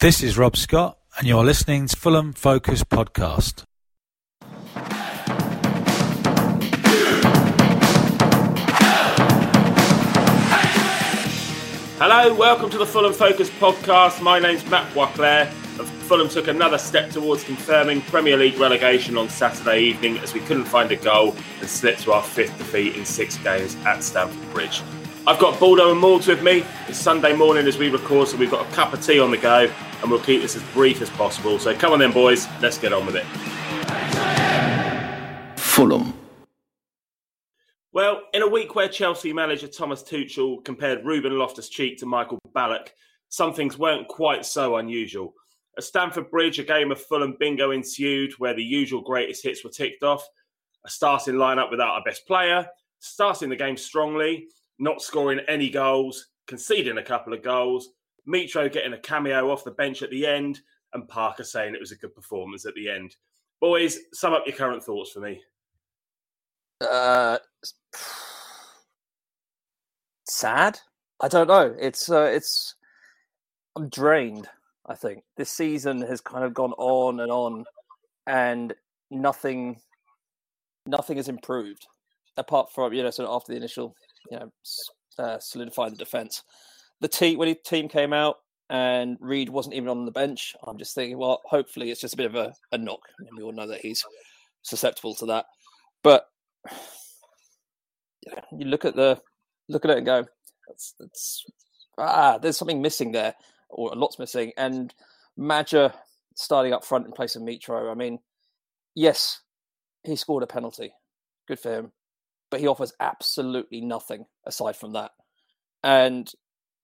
This is Rob Scott, and you're listening to Fulham Focus Podcast. Hello, welcome to the Fulham Focus podcast. My name's Matt Boisclair. Fulham took another step towards confirming Premier League relegation on Saturday evening as we couldn't find a goal and slipped to our fifth defeat in six games at Stamford Bridge. I've got Baldo and Morgs with me. It's Sunday morning as we record, so we've got a cup of tea on the go and we'll keep this as brief as possible. So come on then, boys, let's get on with it. Fulham. Well, in a week where Chelsea manager Thomas Tuchel compared Ruben Loftus-Cheek to Michael Ballack, some things weren't quite so unusual. At Stamford Bridge, a game of Fulham bingo ensued where the usual greatest hits were ticked off. A starting lineup without our best player, starting the game strongly, not scoring any goals, conceding a couple of goals, Mitro getting a cameo off the bench at the end, and Parker saying it was a good performance at the end. Boys, sum up your current thoughts for me. Uh, sad. I don't know. It's uh, it's. I'm drained. I think this season has kind of gone on and on, and nothing, nothing has improved apart from you know sort of after the initial you know uh, solidify the defense the team when the team came out and Reed wasn't even on the bench, I'm just thinking, well, hopefully it's just a bit of a, a knock. and we all know that he's susceptible to that. But you look at the look at it and go, that's, that's ah, there's something missing there, or a lot's missing. And Maja starting up front in place of Mitro. I mean, yes, he scored a penalty, good for him, but he offers absolutely nothing aside from that. And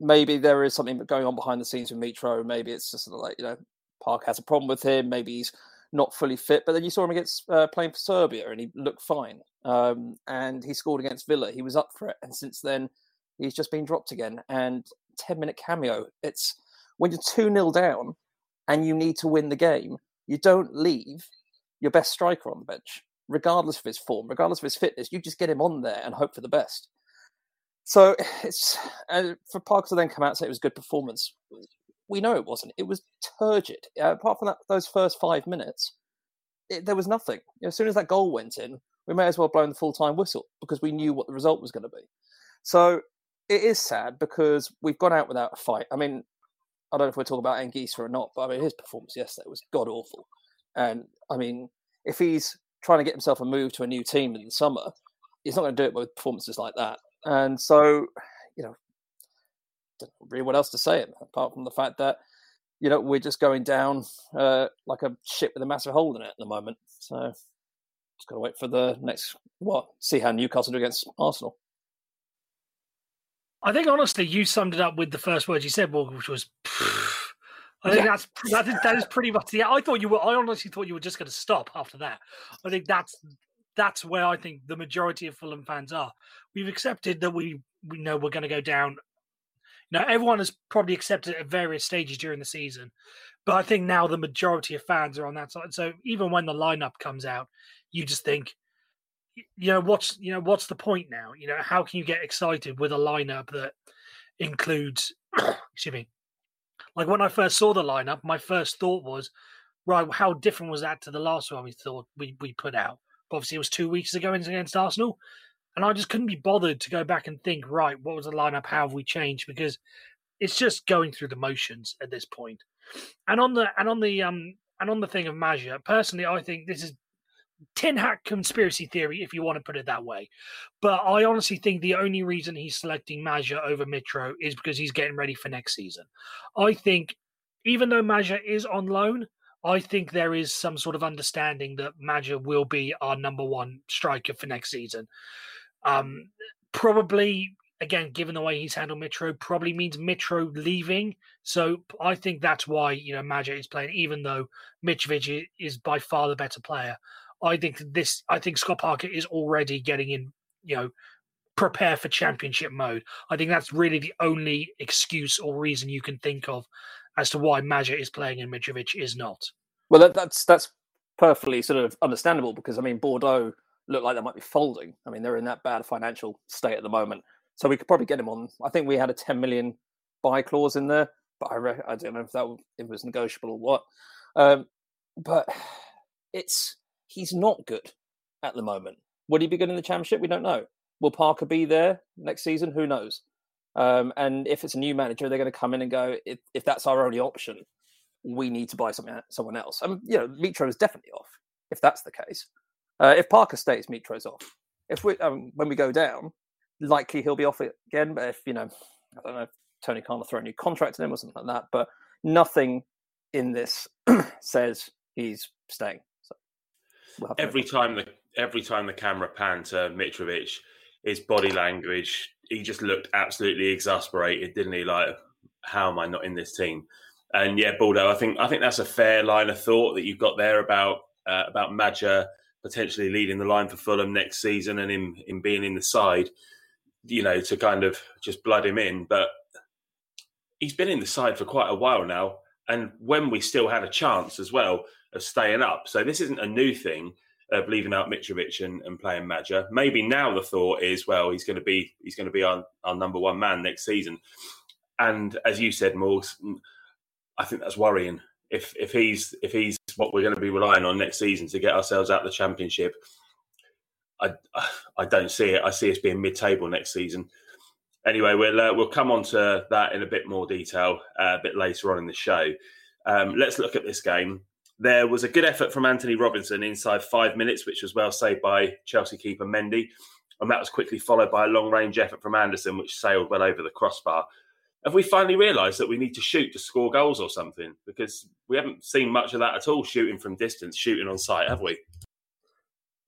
maybe there is something going on behind the scenes with Mitro. Maybe it's just like you know, Park has a problem with him. Maybe he's not fully fit. But then you saw him against uh, playing for Serbia, and he looked fine. Um, and he scored against Villa. He was up for it, and since then he's just been dropped again. And ten minute cameo. It's when you're two 0 down and you need to win the game. You don't leave your best striker on the bench, regardless of his form, regardless of his fitness. You just get him on there and hope for the best. So it's uh, for Parker to then come out and say it was a good performance. We know it wasn't. It was turgid. Uh, apart from that, those first five minutes, it, there was nothing. You know, as soon as that goal went in, we may as well blow in the full time whistle because we knew what the result was going to be. So it is sad because we've gone out without a fight. I mean, I don't know if we're talking about Anguissa or not, but I mean, his performance yesterday was god awful. And I mean, if he's trying to get himself a move to a new team in the summer, he's not going to do it with performances like that. And so, you know, don't really what else to say apart from the fact that, you know, we're just going down uh, like a ship with a massive hole in it at the moment. So just got to wait for the next, what, see how Newcastle do against Arsenal. I think honestly, you summed it up with the first words you said, which was. I think yeah. that's that is, that is pretty much the. I thought you were. I honestly thought you were just going to stop after that. I think that's that's where I think the majority of Fulham fans are. We've accepted that we we know we're going to go down. Now everyone has probably accepted at various stages during the season, but I think now the majority of fans are on that side. So even when the lineup comes out, you just think, you know, what's you know what's the point now? You know, how can you get excited with a lineup that includes, excuse me, like when I first saw the lineup, my first thought was, right, how different was that to the last one we thought we we put out? Obviously it was two weeks ago against Arsenal, and I just couldn't be bothered to go back and think, right, what was the lineup? How have we changed? Because it's just going through the motions at this point. And on the and on the um and on the thing of Maja, personally, I think this is tin hat conspiracy theory, if you want to put it that way. But I honestly think the only reason he's selecting Maja over Mitro is because he's getting ready for next season. I think even though Maja is on loan, I think there is some sort of understanding that Maja will be our number one striker for next season. Um, probably, again, given the way he's handled Mitro, probably means Mitro leaving. So I think that's why you know Maja is playing, even though Mitrovic is by far the better player. I think this. I think Scott Parker is already getting in. You know, prepare for championship mode. I think that's really the only excuse or reason you can think of as to why Maja is playing and Mitrovic is not. Well, that, that's that's perfectly sort of understandable because I mean Bordeaux look like they might be folding. I mean they're in that bad financial state at the moment, so we could probably get him on. I think we had a 10 million buy clause in there. but I re- I don't know if that it was negotiable or what. Um, but it's he's not good at the moment. Would he be good in the championship? We don't know. Will Parker be there next season? Who knows? Um, and if it's a new manager, they're going to come in and go, if, if that's our only option, we need to buy something, someone else. I mean, you know, Mitro is definitely off if that's the case. Uh, if Parker stays, Mitro's off. If we um, when we go down, likely he'll be off again. But if you know, I don't know, if Tony Khan will throw a new contract to him or something like that. But nothing in this says he's staying. So we'll every time the every time the camera panned to Mitrovic, his body language, he just looked absolutely exasperated, didn't he? Like, how am I not in this team? And yeah, Baldo, I think I think that's a fair line of thought that you've got there about uh, about Maja potentially leading the line for Fulham next season and him him being in the side, you know, to kind of just blood him in. But he's been in the side for quite a while now, and when we still had a chance as well of staying up, so this isn't a new thing of leaving out Mitrovic and, and playing Maja. Maybe now the thought is, well, he's going to be he's going to be our, our number one man next season. And as you said, Morgs, I think that's worrying. If if he's if he's what we're going to be relying on next season to get ourselves out of the championship, I I don't see it. I see us being mid-table next season. Anyway, we'll uh, we'll come on to that in a bit more detail uh, a bit later on in the show. Um, let's look at this game. There was a good effort from Anthony Robinson inside five minutes, which was well saved by Chelsea keeper Mendy. And that was quickly followed by a long range effort from Anderson, which sailed well over the crossbar. Have we finally realised that we need to shoot to score goals or something? Because we haven't seen much of that at all, shooting from distance, shooting on sight, have we?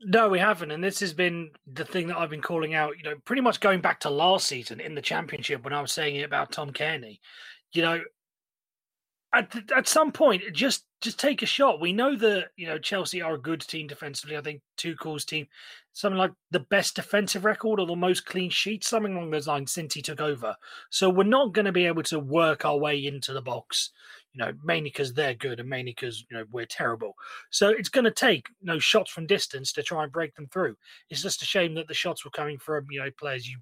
No, we haven't. And this has been the thing that I've been calling out, you know, pretty much going back to last season in the championship when I was saying it about Tom Cairney. You know, at, at some point, just just take a shot. We know that you know Chelsea are a good team defensively. I think Tuchel's team, something like the best defensive record or the most clean sheets, something along those lines since he took over. So we're not going to be able to work our way into the box, you know, mainly because they're good and mainly because you know we're terrible. So it's going to take you know shots from distance to try and break them through. It's just a shame that the shots were coming from you know players you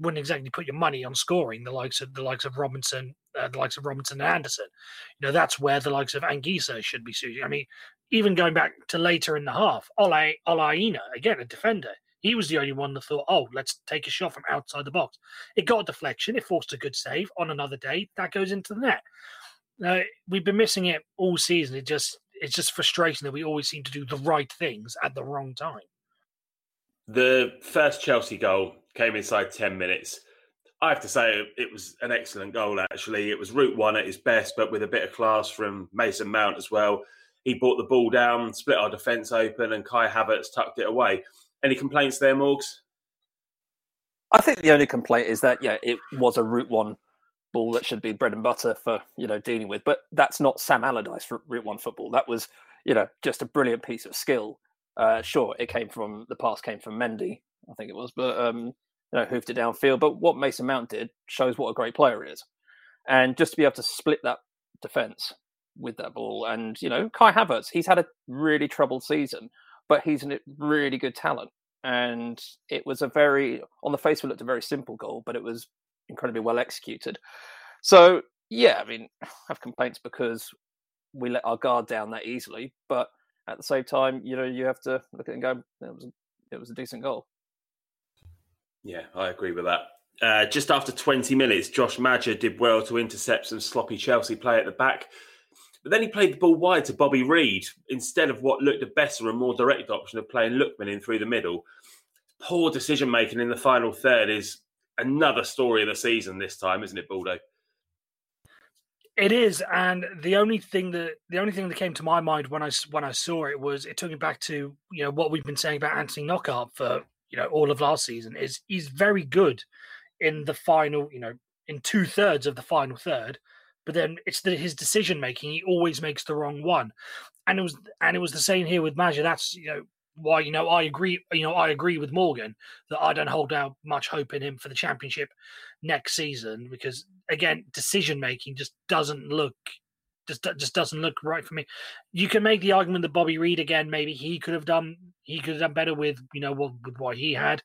wouldn't exactly put your money on scoring the likes of the likes of Robinson, uh, the likes of Robinson and Anderson. You know, that's where the likes of Anguissa should be suiting. I mean, even going back to later in the half, Ola Ola Aina, again a defender. He was the only one that thought, "Oh, let's take a shot from outside the box." It got a deflection. It forced a good save. On another day, that goes into the net. Uh, we've been missing it all season. It just it's just frustrating that we always seem to do the right things at the wrong time. The first Chelsea goal came inside 10 minutes. I have to say it was an excellent goal, actually. It was route one at his best, but with a bit of class from Mason Mount as well. He brought the ball down, split our defence open, and Kai Havertz tucked it away. Any complaints there, Morgs? I think the only complaint is that, yeah, it was a route one ball that should be bread and butter for, you know, dealing with. But that's not Sam Allardyce for route one football. That was, you know, just a brilliant piece of skill. Uh, sure, it came from the pass came from Mendy, I think it was, but um, you know, hoofed it downfield. But what Mason Mount did shows what a great player he is. And just to be able to split that defense with that ball, and you know, Kai Havertz, he's had a really troubled season, but he's a really good talent. And it was a very, on the face, it looked a very simple goal, but it was incredibly well executed. So yeah, I mean, I have complaints because we let our guard down that easily, but at the same time, you know, you have to look at it and go, it was it was a decent goal. Yeah, I agree with that. Uh, just after 20 minutes, Josh Maja did well to intercept some sloppy Chelsea play at the back. But then he played the ball wide to Bobby Reed instead of what looked a better and more direct option of playing Lookman in through the middle. Poor decision making in the final third is another story of the season this time, isn't it, Baldo? It is, and the only thing that the only thing that came to my mind when I when I saw it was it took me back to you know what we've been saying about Anthony Knockaert for you know all of last season is he's very good in the final you know in two thirds of the final third but then it's the, his decision making he always makes the wrong one. And it was and it was the same here with Maja that's you know why you know I agree you know I agree with Morgan that I don't hold out much hope in him for the championship next season because again decision making just doesn't look just just doesn't look right for me. You can make the argument that Bobby Reed again, maybe he could have done he could have done better with you know what with what he had,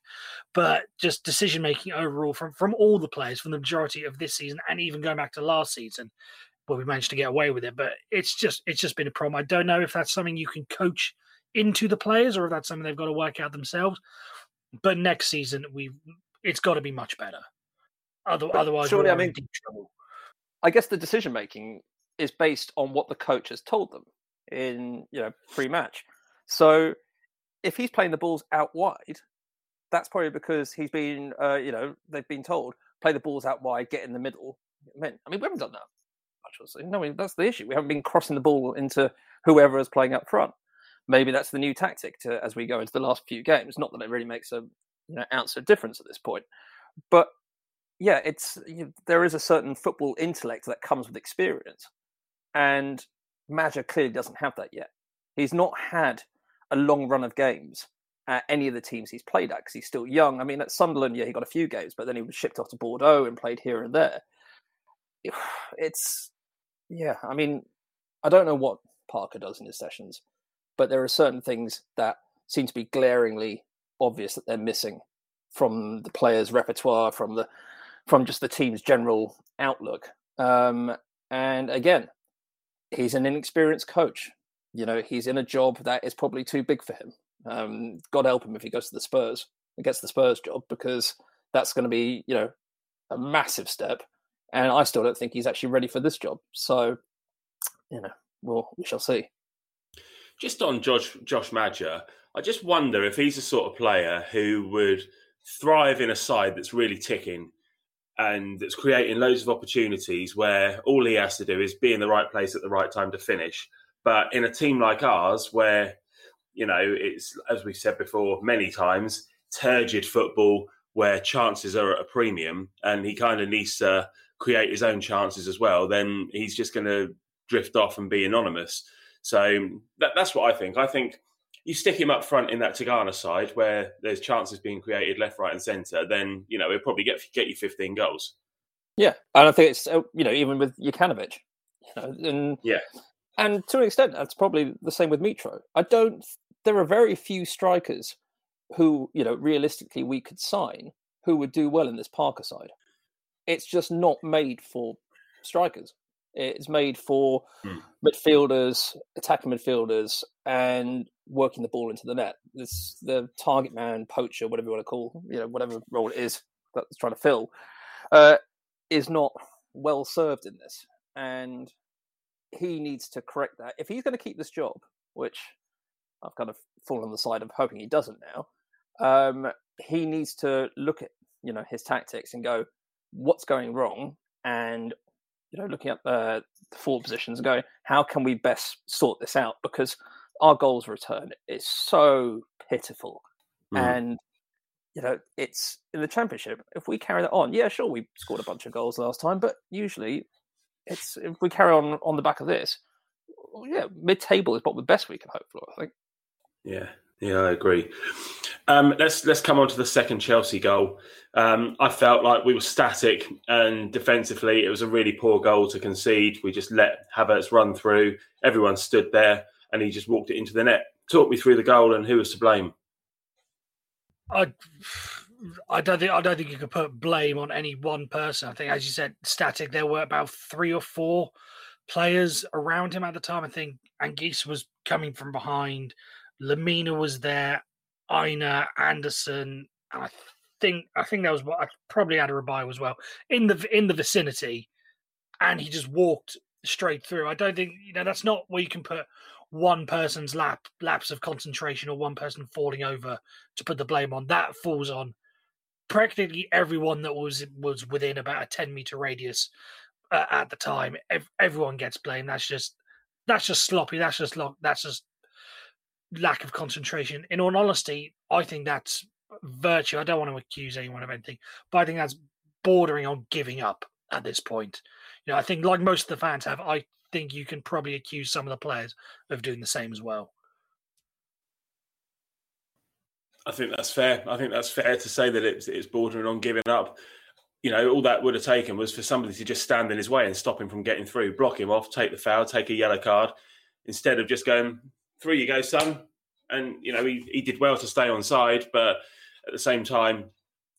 but just decision making overall from from all the players from the majority of this season and even going back to last season, where we managed to get away with it, but it's just it's just been a problem. I don't know if that's something you can coach into the players or if that's something they've got to work out themselves. But next season we it's got to be much better. Other, otherwise, surely, I mean, I guess the decision making is based on what the coach has told them in you know pre-match. So if he's playing the balls out wide, that's probably because he's been uh, you know they've been told play the balls out wide, get in the middle. I mean, I mean we haven't done that much. No, I mean, that's the issue. We haven't been crossing the ball into whoever is playing up front. Maybe that's the new tactic to, as we go into the last few games. Not that it really makes a you know, ounce of difference at this point, but yeah, it's you, there is a certain football intellect that comes with experience, and Maja clearly doesn't have that yet. He's not had a long run of games at any of the teams he's played at because he's still young. I mean, at Sunderland, yeah, he got a few games, but then he was shipped off to Bordeaux and played here and there. It's yeah, I mean, I don't know what Parker does in his sessions, but there are certain things that seem to be glaringly obvious that they're missing from the players' repertoire, from the from just the team's general outlook. Um, and again, he's an inexperienced coach. You know, he's in a job that is probably too big for him. Um, God help him if he goes to the Spurs and gets the Spurs job because that's going to be, you know, a massive step. And I still don't think he's actually ready for this job. So, you know, well, we shall see. Just on Josh Josh Maja, I just wonder if he's the sort of player who would thrive in a side that's really ticking and it's creating loads of opportunities where all he has to do is be in the right place at the right time to finish. But in a team like ours, where you know it's as we said before many times, turgid football where chances are at a premium, and he kind of needs to create his own chances as well. Then he's just going to drift off and be anonymous. So that, that's what I think. I think you stick him up front in that Tigana side where there's chances being created left, right, and centre, then you know he'll probably get get you 15 goals. Yeah, and I think it's uh, you know even with Jokanovic, you know, and yeah, and to an extent that's probably the same with Mitro. I don't. There are very few strikers who you know realistically we could sign who would do well in this Parker side. It's just not made for strikers. It's made for mm. midfielders, attacking midfielders, and working the ball into the net. This the target man, poacher, whatever you want to call, you know, whatever role it is that's trying to fill, uh, is not well served in this, and he needs to correct that. If he's going to keep this job, which I've kind of fallen on the side of hoping he doesn't now, um, he needs to look at you know his tactics and go, what's going wrong, and you know, looking at the, the forward positions and going, how can we best sort this out? Because our goals return is so pitiful. Mm. And, you know, it's in the championship. If we carry that on, yeah, sure, we scored a bunch of goals last time, but usually it's if we carry on on the back of this, yeah, mid table is what the best we can hope for, I think. Yeah, yeah, I agree. Um, let's let's come on to the second Chelsea goal. Um, I felt like we were static and defensively, it was a really poor goal to concede. We just let Havertz run through. Everyone stood there, and he just walked it into the net. Talk me through the goal and who was to blame. I, I don't think I don't think you could put blame on any one person. I think, as you said, static. There were about three or four players around him at the time. I think Anguissa was coming from behind. Lemina was there. Aina, Anderson, and I think I think that was what I probably had a Adarabioyo as well in the in the vicinity, and he just walked straight through. I don't think you know that's not where you can put one person's lap lapse of concentration or one person falling over to put the blame on. That falls on practically everyone that was was within about a ten meter radius uh, at the time. Ev- everyone gets blamed. That's just that's just sloppy. That's just lo- that's just lack of concentration. In all honesty, I think that's virtue. I don't want to accuse anyone of anything, but I think that's bordering on giving up at this point. You know, I think like most of the fans have, I think you can probably accuse some of the players of doing the same as well. I think that's fair. I think that's fair to say that it's, it's bordering on giving up. you know, all that would have taken was for somebody to just stand in his way and stop him from getting through, block him off, take the foul, take a yellow card, instead of just going, through you go, son. And, you know, he, he did well to stay on side, but at the same time,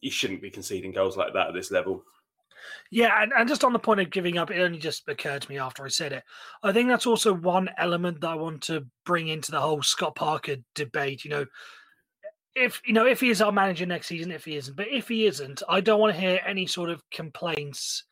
you shouldn't be conceding goals like that at this level. Yeah, and, and just on the point of giving up, it only just occurred to me after I said it. I think that's also one element that I want to bring into the whole Scott Parker debate. You know, if you know if he is our manager next season, if he isn't, but if he isn't, I don't want to hear any sort of complaints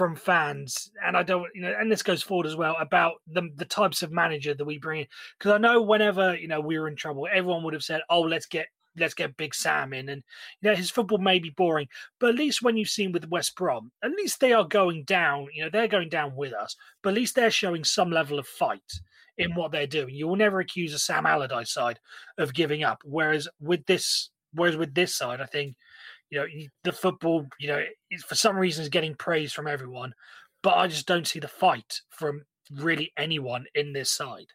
from fans, and I don't, you know, and this goes forward as well about the the types of manager that we bring in. Because I know whenever you know we were in trouble, everyone would have said, "Oh, let's get let's get Big Sam in. And you know, his football may be boring, but at least when you've seen with West Brom, at least they are going down. You know, they're going down with us, but at least they're showing some level of fight in what they're doing. You will never accuse a Sam Allardyce side of giving up. Whereas with this, whereas with this side, I think you know the football, you know, for some reason is getting praise from everyone, but I just don't see the fight from really anyone in this side.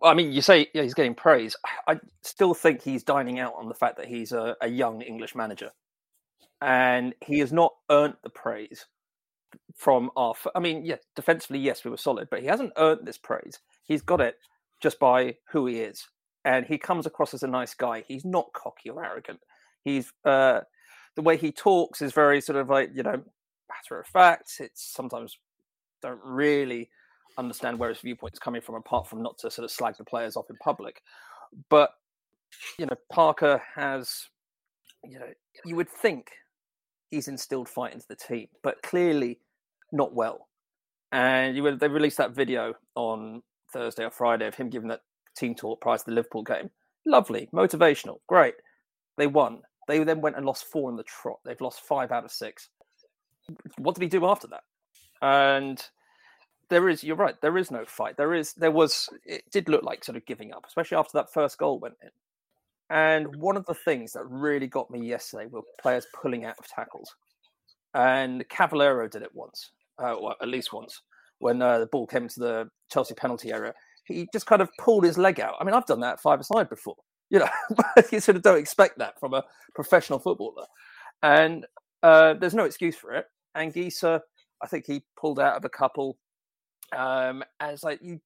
Well, I mean, you say yeah, he's getting praise. I still think he's dining out on the fact that he's a, a young English manager, and he has not earned the praise from our. I mean, yes, defensively, yes, we were solid, but he hasn't earned this praise. He's got it just by who he is, and he comes across as a nice guy. He's not cocky or arrogant. He's uh, the way he talks is very sort of like you know matter of fact. It's sometimes don't really understand where his viewpoint is coming from, apart from not to sort of slag the players off in public. But you know, Parker has, you know, you would think he's instilled fight into the team, but clearly not well. And you they released that video on Thursday or Friday of him giving that team talk prior to the Liverpool game. Lovely, motivational, great. They won. They then went and lost four in the trot. They've lost five out of six. What did he do after that? And there is you're right there is no fight there is there was it did look like sort of giving up especially after that first goal went in and one of the things that really got me yesterday were players pulling out of tackles and Cavaleiro did it once uh, well at least once when uh, the ball came to the Chelsea penalty area he just kind of pulled his leg out I mean I've done that five aside before you know you sort of don't expect that from a professional footballer and uh, there's no excuse for it And Anguissa I think he pulled out of a couple um, and it's like you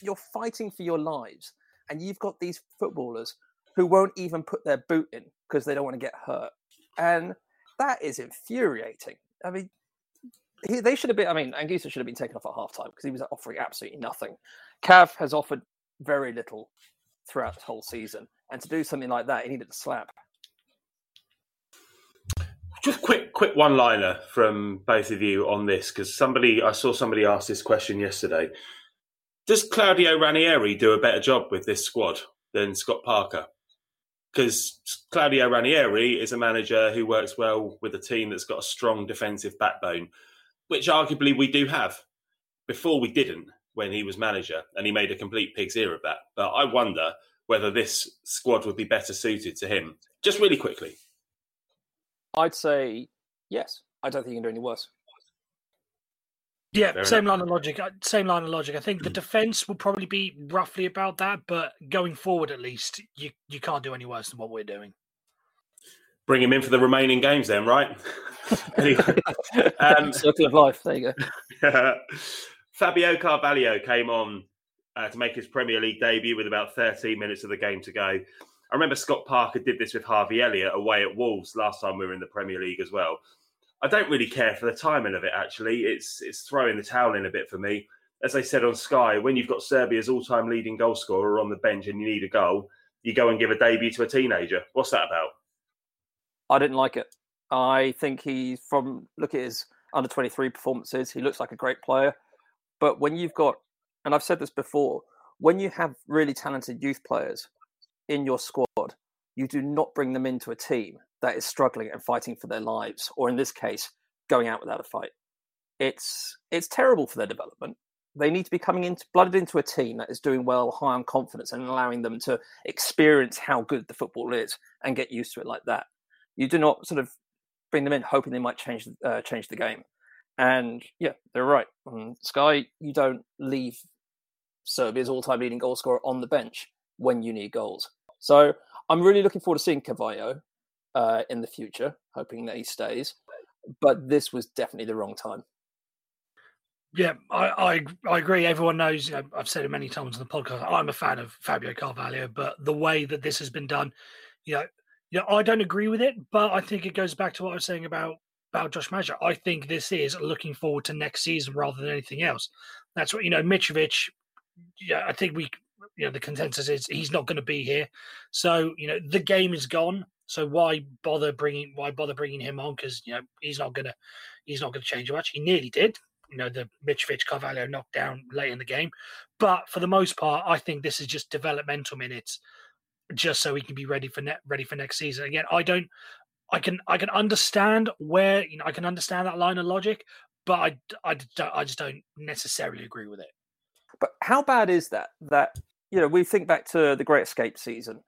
you're fighting for your lives, and you've got these footballers who won't even put their boot in because they don't want to get hurt, and that is infuriating. I mean, he, they should have been. I mean, Anguissa should have been taken off at half time because he was offering absolutely nothing. Cav has offered very little throughout the whole season, and to do something like that, he needed a slap. Just quick, quick one-liner from both of you on this because somebody I saw somebody ask this question yesterday. Does Claudio Ranieri do a better job with this squad than Scott Parker? Because Claudio Ranieri is a manager who works well with a team that's got a strong defensive backbone, which arguably we do have. Before we didn't when he was manager, and he made a complete pig's ear of that. But I wonder whether this squad would be better suited to him. Just really quickly. I'd say yes. I don't think you can do any worse. Yeah, Fair same enough. line of logic. Uh, same line of logic. I think the hmm. defense will probably be roughly about that, but going forward, at least, you you can't do any worse than what we're doing. Bring him in for the remaining games, then, right? um, Circle of life. There you go. Fabio Carvalho came on uh, to make his Premier League debut with about 13 minutes of the game to go. I remember Scott Parker did this with Harvey Elliott away at Wolves last time we were in the Premier League as well. I don't really care for the timing of it. Actually, it's it's throwing the towel in a bit for me. As I said on Sky, when you've got Serbia's all-time leading goal scorer on the bench and you need a goal, you go and give a debut to a teenager. What's that about? I didn't like it. I think he's from look at his under 23 performances, he looks like a great player. But when you've got, and I've said this before, when you have really talented youth players in your squad, you do not bring them into a team that is struggling and fighting for their lives, or in this case, going out without a fight. It's it's terrible for their development. They need to be coming into blooded into a team that is doing well, high on confidence, and allowing them to experience how good the football is and get used to it like that. You do not sort of bring them in hoping they might change uh, change the game. And yeah, they're right. On Sky, you don't leave Serbia's all-time leading goal scorer on the bench when you need goals. So I'm really looking forward to seeing Carvalho uh, in the future, hoping that he stays. but this was definitely the wrong time. Yeah, I, I, I agree. Everyone knows. You know, I've said it many times on the podcast. I'm a fan of Fabio Carvalho, but the way that this has been done, you know, you know, I don't agree with it. But I think it goes back to what I was saying about about Josh Maja. I think this is looking forward to next season rather than anything else. That's what you know. Mitrovic. Yeah, I think we. You know, the consensus is he's not going to be here. So you know, the game is gone. So why bother bringing why bother bringing him on? Because you know he's not gonna he's not gonna change much. He nearly did you know the Mitrovic Carvalho knockdown late in the game. But for the most part, I think this is just developmental minutes, just so he can be ready for net ready for next season. Again, I don't, I can I can understand where you know I can understand that line of logic, but I I, I just don't necessarily agree with it. But how bad is that? That you know we think back to the Great Escape season,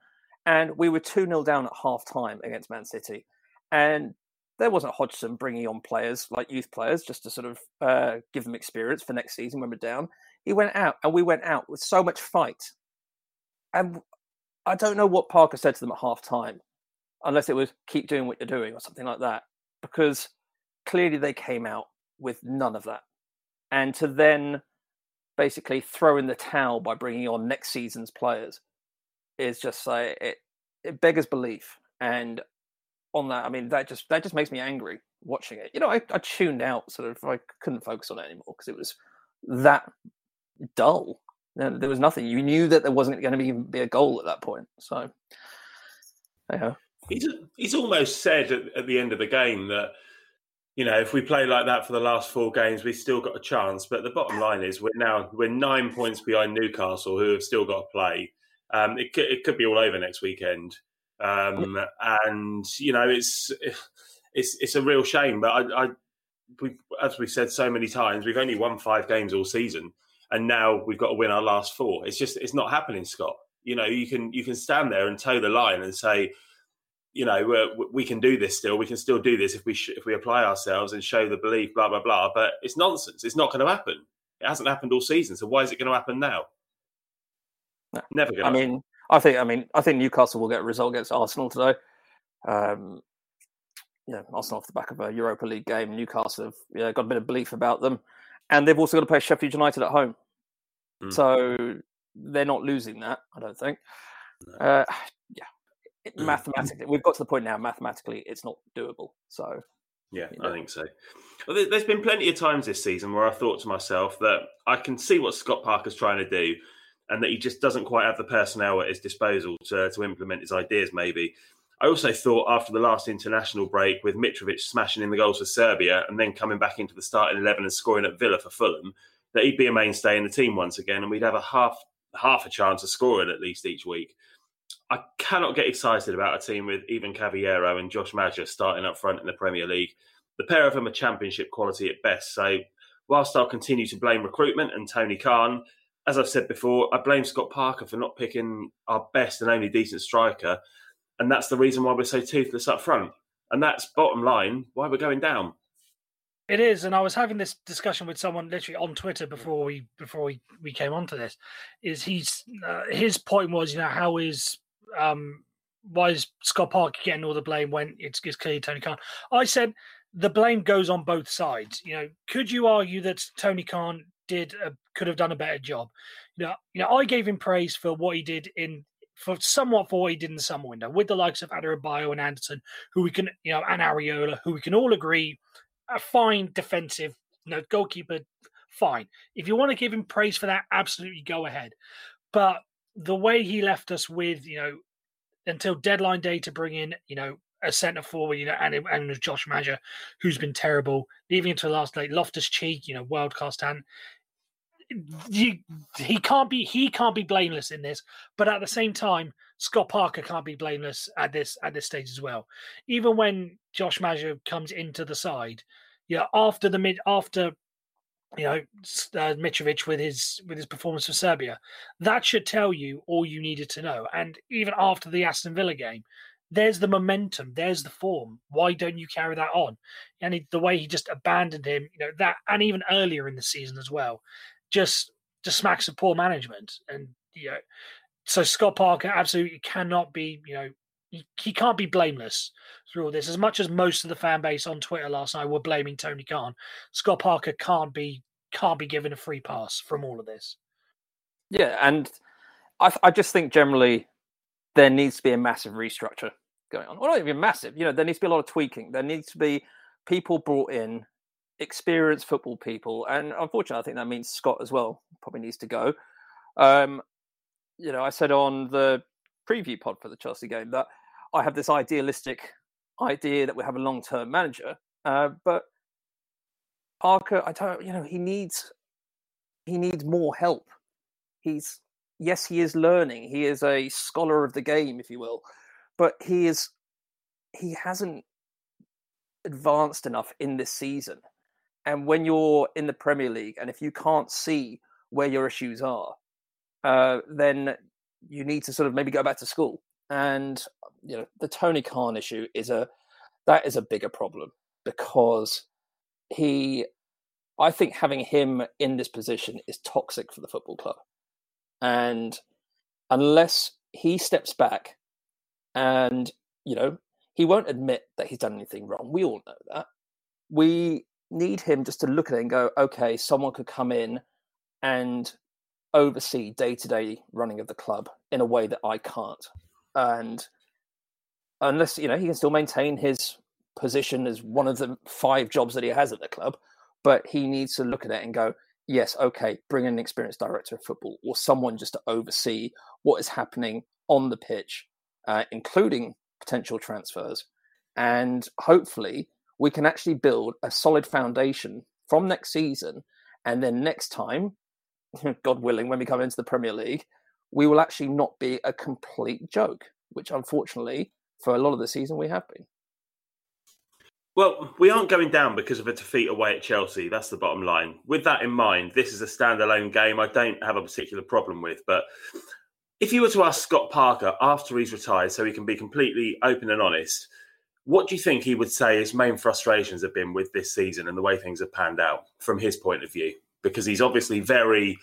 and we were two 0 down at half time against Man City, and there wasn't Hodgson bringing on players like youth players just to sort of uh, give them experience for next season when we're down. He went out, and we went out with so much fight. And I don't know what Parker said to them at half time, unless it was keep doing what you're doing or something like that, because clearly they came out with none of that. And to then basically throw in the towel by bringing on next season's players is just like it, it beggars belief. And on that, I mean, that just that just makes me angry watching it. You know, I, I tuned out, sort of, I couldn't focus on it anymore because it was that dull. There was nothing. You knew that there wasn't going to be, be a goal at that point. So, yeah. He's he's almost said at, at the end of the game that you know if we play like that for the last four games, we've still got a chance. But the bottom line is we're now we're nine points behind Newcastle, who have still got to play. Um, it could, it could be all over next weekend. Um, and you know, it's it's it's a real shame. But I, I we, as we said so many times, we've only won five games all season, and now we've got to win our last four. It's just it's not happening, Scott. You know, you can you can stand there and toe the line and say, you know, we can do this still. We can still do this if we sh- if we apply ourselves and show the belief. Blah blah blah. But it's nonsense. It's not going to happen. It hasn't happened all season. So why is it going to happen now? No. Never going. I mean, I think. I mean, I think Newcastle will get a result against Arsenal today. Um, you know, Arsenal off the back of a Europa League game. Newcastle have you know, got a bit of belief about them, and they've also got to play Sheffield United at home. Mm. So they're not losing that. I don't think. No. Uh, yeah, Mm. mathematically, we've got to the point now. Mathematically, it's not doable. So. Yeah, you know. I think so. Well, there's been plenty of times this season where I thought to myself that I can see what Scott Parker's trying to do, and that he just doesn't quite have the personnel at his disposal to, to implement his ideas, maybe. I also thought after the last international break, with Mitrovic smashing in the goals for Serbia and then coming back into the starting 11 and scoring at Villa for Fulham, that he'd be a mainstay in the team once again and we'd have a half half a chance of scoring at least each week. I cannot get excited about a team with even Cavaleiro and Josh Maja starting up front in the Premier League. The pair of them are championship quality at best. So, whilst I'll continue to blame recruitment and Tony Khan, as I've said before, I blame Scott Parker for not picking our best and only decent striker. And that's the reason why we're so toothless up front. And that's bottom line why we're going down. It is, and I was having this discussion with someone literally on Twitter before we before we, we came onto this. Is he's uh, his point was you know how is um why is Scott Parker getting all the blame when it's, it's clearly Tony Khan? I said the blame goes on both sides. You know, could you argue that Tony Khan did a, could have done a better job. You know, you know, I gave him praise for what he did in for somewhat for what he did in the summer window with the likes of Adarabioyo and Anderson, who we can, you know, and Areola, who we can all agree a fine defensive, you know, goalkeeper, fine. If you want to give him praise for that, absolutely go ahead. But the way he left us with, you know, until deadline day to bring in, you know, a centre forward, you know, and and Josh Maja, who's been terrible, leaving it to the last late. Loftus Cheek, you know, world class talent. You, he can't be he can't be blameless in this, but at the same time, Scott Parker can't be blameless at this at this stage as well. Even when Josh Maja comes into the side, yeah, after the mid after you know uh, Mitrovic with his with his performance for Serbia, that should tell you all you needed to know. And even after the Aston Villa game, there's the momentum, there's the form. Why don't you carry that on? And the way he just abandoned him, you know that, and even earlier in the season as well, just just smacks of poor management. And you know, so Scott Parker absolutely cannot be, you know, he, can't be blameless through all this. As much as most of the fan base on Twitter last night were blaming Tony Khan, Scott Parker can't be can't be given a free pass from all of this. Yeah, and I, I just think generally there needs to be a massive restructure going on. Well, not even massive. You know, there needs to be a lot of tweaking. There needs to be people brought in, experienced football people, and unfortunately, I think that means Scott as well probably needs to go. Um, you know, I said on the preview pod for the Chelsea game that I have this idealistic idea that we have a long-term manager, uh, but Parker, I don't, you know, he needs he needs more help. He's yes, he is learning. He is a scholar of the game, if you will, but he is he hasn't advanced enough in this season. And when you're in the Premier League, and if you can't see where your issues are, uh, then you need to sort of maybe go back to school. And you know, the Tony Khan issue is a that is a bigger problem because he, I think, having him in this position is toxic for the football club. And unless he steps back and, you know, he won't admit that he's done anything wrong. We all know that. We need him just to look at it and go, okay, someone could come in and oversee day to day running of the club in a way that I can't. And unless, you know, he can still maintain his position as one of the five jobs that he has at the club, but he needs to look at it and go, yes, okay, bring in an experienced director of football or someone just to oversee what is happening on the pitch, uh, including potential transfers. And hopefully, we can actually build a solid foundation from next season. And then next time, God willing, when we come into the Premier League, we will actually not be a complete joke, which unfortunately, for a lot of the season, we have been. Well, we aren't going down because of a defeat away at Chelsea. That's the bottom line. With that in mind, this is a standalone game I don't have a particular problem with. But if you were to ask Scott Parker after he's retired, so he can be completely open and honest, what do you think he would say his main frustrations have been with this season and the way things have panned out from his point of view? Because he's obviously very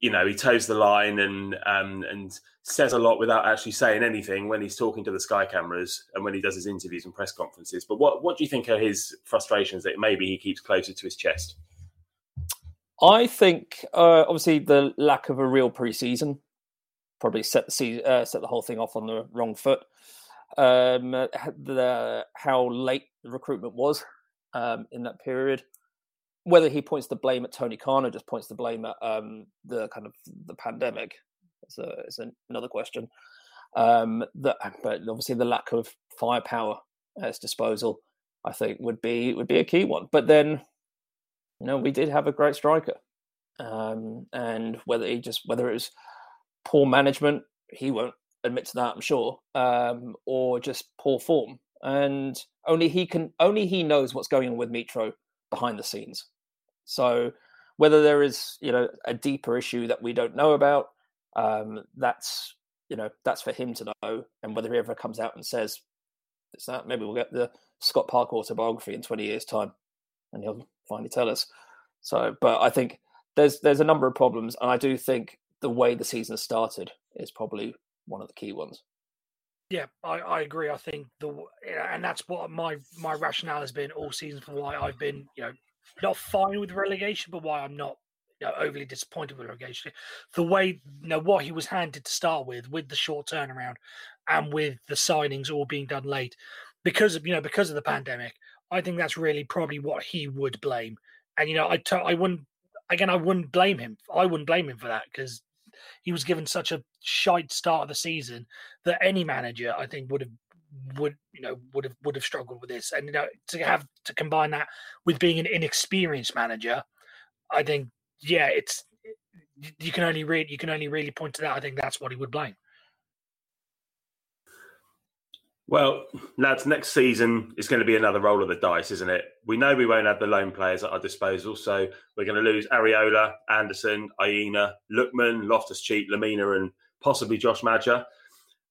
you know, he toes the line and um, and says a lot without actually saying anything when he's talking to the Sky cameras and when he does his interviews and press conferences. But what what do you think are his frustrations that maybe he keeps closer to his chest? I think uh, obviously the lack of a real preseason probably set the season, uh, set the whole thing off on the wrong foot. Um, the how late the recruitment was um, in that period whether he points the blame at Tony Khan or just points the blame at um, the kind of the pandemic is, a, another question. Um, that, but obviously the lack of firepower at his disposal, I think, would be would be a key one. But then, you know, we did have a great striker, um, and whether he just whether it was poor management, he won't admit to that, I'm sure, um, or just poor form, and only he can only he knows what's going on with Mitro behind the scenes. So whether there is, you know, a deeper issue that we don't know about, um, that's you know that's for him to know. And whether he ever comes out and says it's that, maybe we'll get the Scott Park autobiography in 20 years' time, and he'll finally tell us. So, but I think there's there's a number of problems, and I do think the way the season started is probably one of the key ones. Yeah, I, I agree. I think the and that's what my my rationale has been all season for why I've been you know not fine with relegation, but why I'm not you know, overly disappointed with relegation. The way you know what he was handed to start with, with the short turnaround, and with the signings all being done late, because of you know because of the pandemic. I think that's really probably what he would blame. And you know, I t- I wouldn't again I wouldn't blame him. I wouldn't blame him for that because he was given such a shite start of the season that any manager I think would have would you know would have would have struggled with this. And you know to have to combine that with being an inexperienced manager i think yeah it's you can only read you can only really point to that. I think that's what he would blame. Well lads next season is going to be another roll of the dice isn't it? We know we won't have the loan players at our disposal so we're going to lose Areola, Anderson, Aina, Lookman, Loftus-Cheek, Lemina, and possibly Josh Maja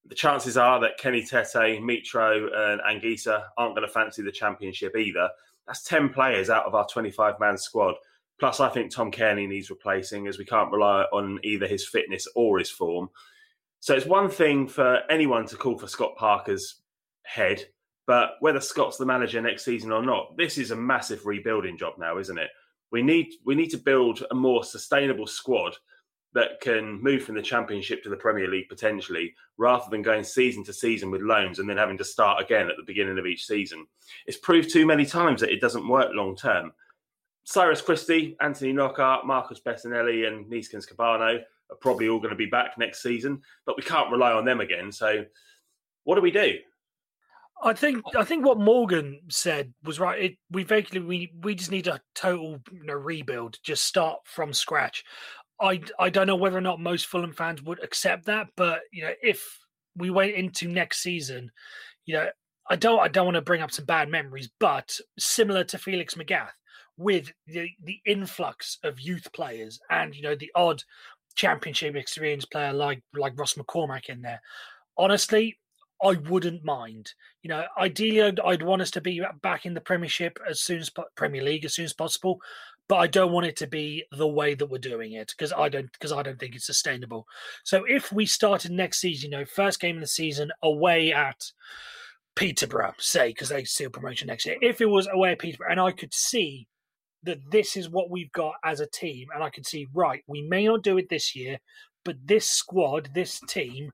the chances are that Kenny Tete, Mitro, and Anguissa aren't going to fancy the championship either. That's 10 players out of our 25 man squad. Plus, I think Tom Cairney needs replacing as we can't rely on either his fitness or his form. So it's one thing for anyone to call for Scott Parker's head, but whether Scott's the manager next season or not, this is a massive rebuilding job now, isn't it? We need we need to build a more sustainable squad that can move from the championship to the Premier League potentially, rather than going season to season with loans and then having to start again at the beginning of each season. It's proved too many times that it doesn't work long term. Cyrus Christie, Anthony Knockaert, Marcus Bettinelli, and Neeskens Kebano are probably all going to be back next season, but we can't rely on them again. So, what do we do? I think I think what Morgan said was right. It, we basically we we just need a total you know, rebuild, just start from scratch. I I don't know whether or not most Fulham fans would accept that, but you know if we went into next season, you know I don't I don't want to bring up some bad memories, but similar to Felix Magath, with the, the influx of youth players and you know the odd championship experience player like like Ross McCormack in there. Honestly, I wouldn't mind. You know, ideally, I'd, I'd, want us to be back in the Premiership as soon as Premier League as soon as possible, but I don't want it to be the way that we're doing it because I don't because I don't think it's sustainable. So if we started next season, you know, first game of the season away at Peterborough, say because they still promotion next year, if it was away at Peterborough, and I could see that this is what we've got as a team, and I could see, right, we may not do it this year, but this squad, this team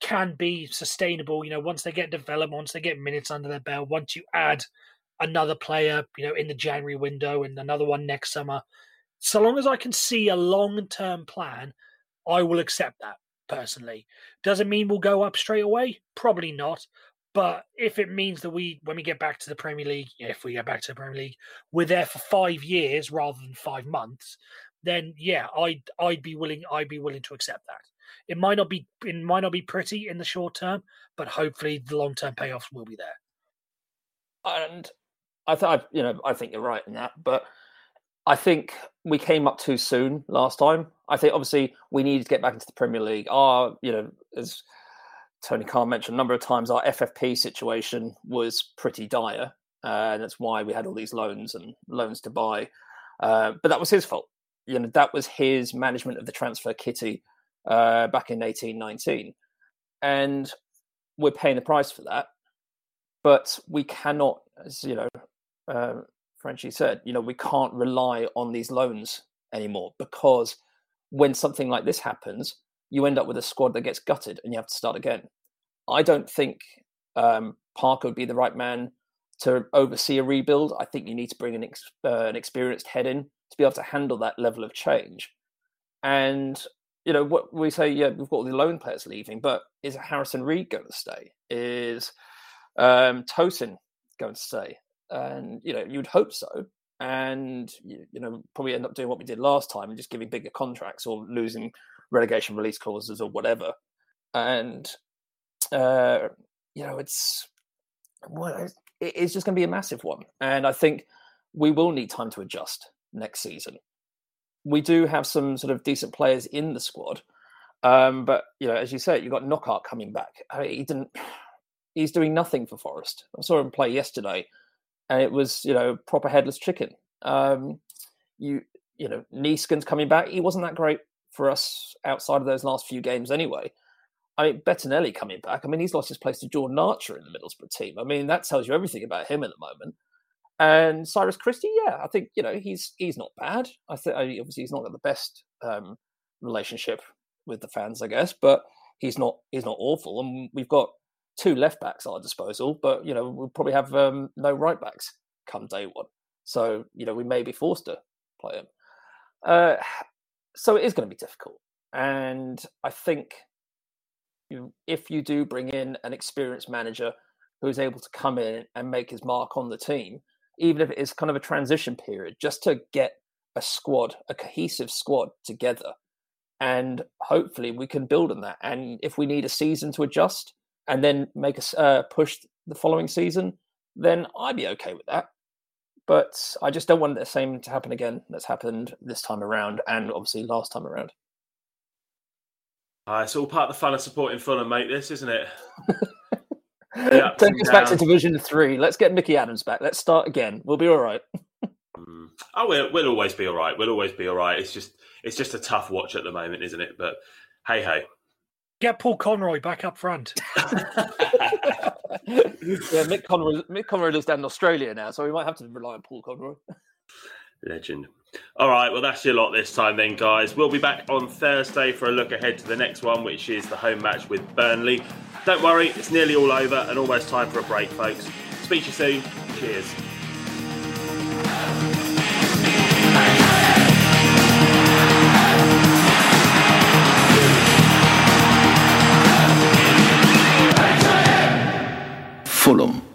can be sustainable, you know, once they get developed, once they get minutes under their belt, once you add another player, you know, in the January window and another one next summer. So long as I can see a long term plan, I will accept that personally. Does it mean we'll go up straight away? Probably not. But if it means that we, when we get back to the Premier League, if we get back to the Premier League, we're there for five years rather than five months, then yeah, I'd I'd be willing I'd be willing to accept that. It might not be it might not be pretty in the short term, but hopefully the long term payoffs will be there. And I thought you know I think you're right in that, but I think we came up too soon last time. I think obviously we needed to get back into the Premier League. Our you know as Tony Khan mentioned a number of times, our FFP situation was pretty dire, uh, and that's why we had all these loans and loans to buy. Uh, but that was his fault. You know, that was his management of the transfer kitty uh, back in eighteen nineteen, and we're paying the price for that. But we cannot, as you know, Frenchie said, you know, we can't rely on these loans anymore because when something like this happens, you end up with a squad that gets gutted and you have to start again. I don't think um, Parker would be the right man to oversee a rebuild. I think you need to bring an, ex- uh, an experienced head in to be able to handle that level of change. And you know what we say, yeah, we've got all the loan players leaving, but is Harrison Reed going to stay? Is um, Tosin going to stay? And you know, you'd hope so. And you, know, probably end up doing what we did last time and just giving bigger contracts or losing relegation release clauses or whatever. And uh, you know, it's well, it's just going to be a massive one. And I think we will need time to adjust next season. We do have some sort of decent players in the squad, um, but you know, as you say, you've got Knockaert coming back. I mean, he didn't. He's doing nothing for Forest. I saw him play yesterday, and it was you know proper headless chicken. Um, you you know, Neeskens coming back. He wasn't that great for us outside of those last few games anyway. I mean, Bettinelli coming back. I mean, he's lost his place to Jordan Archer in the Middlesbrough team. I mean, that tells you everything about him at the moment. And Cyrus Christie, yeah, I think you know he's he's not bad. I think obviously he's not got the best um, relationship with the fans, I guess, but he's not he's not awful. And we've got two left backs at our disposal, but you know we'll probably have um, no right backs come day one. So you know we may be forced to play him. Uh, so it is going to be difficult, and I think you, if you do bring in an experienced manager who is able to come in and make his mark on the team, even if it is kind of a transition period, just to get a squad, a cohesive squad together. And hopefully we can build on that. And if we need a season to adjust and then make us uh, push the following season, then I'd be okay with that. But I just don't want the same to happen again that's happened this time around and obviously last time around. Uh, it's all part of the fun of supporting Fulham, mate. This, isn't it? Take us back to Division Three. Let's get Mickey Adams back. Let's start again. We'll be all right. mm. Oh, we'll, we'll always be all right. We'll always be all right. It's just it's just a tough watch at the moment, isn't it? But hey, hey. Get Paul Conroy back up front. yeah, Mick Conroy, Mick Conroy lives down in Australia now, so we might have to rely on Paul Conroy. Legend. All right, well, that's your lot this time, then, guys. We'll be back on Thursday for a look ahead to the next one, which is the home match with Burnley. Don't worry, it's nearly all over and almost time for a break, folks. Speak to you soon. Cheers. Fulham.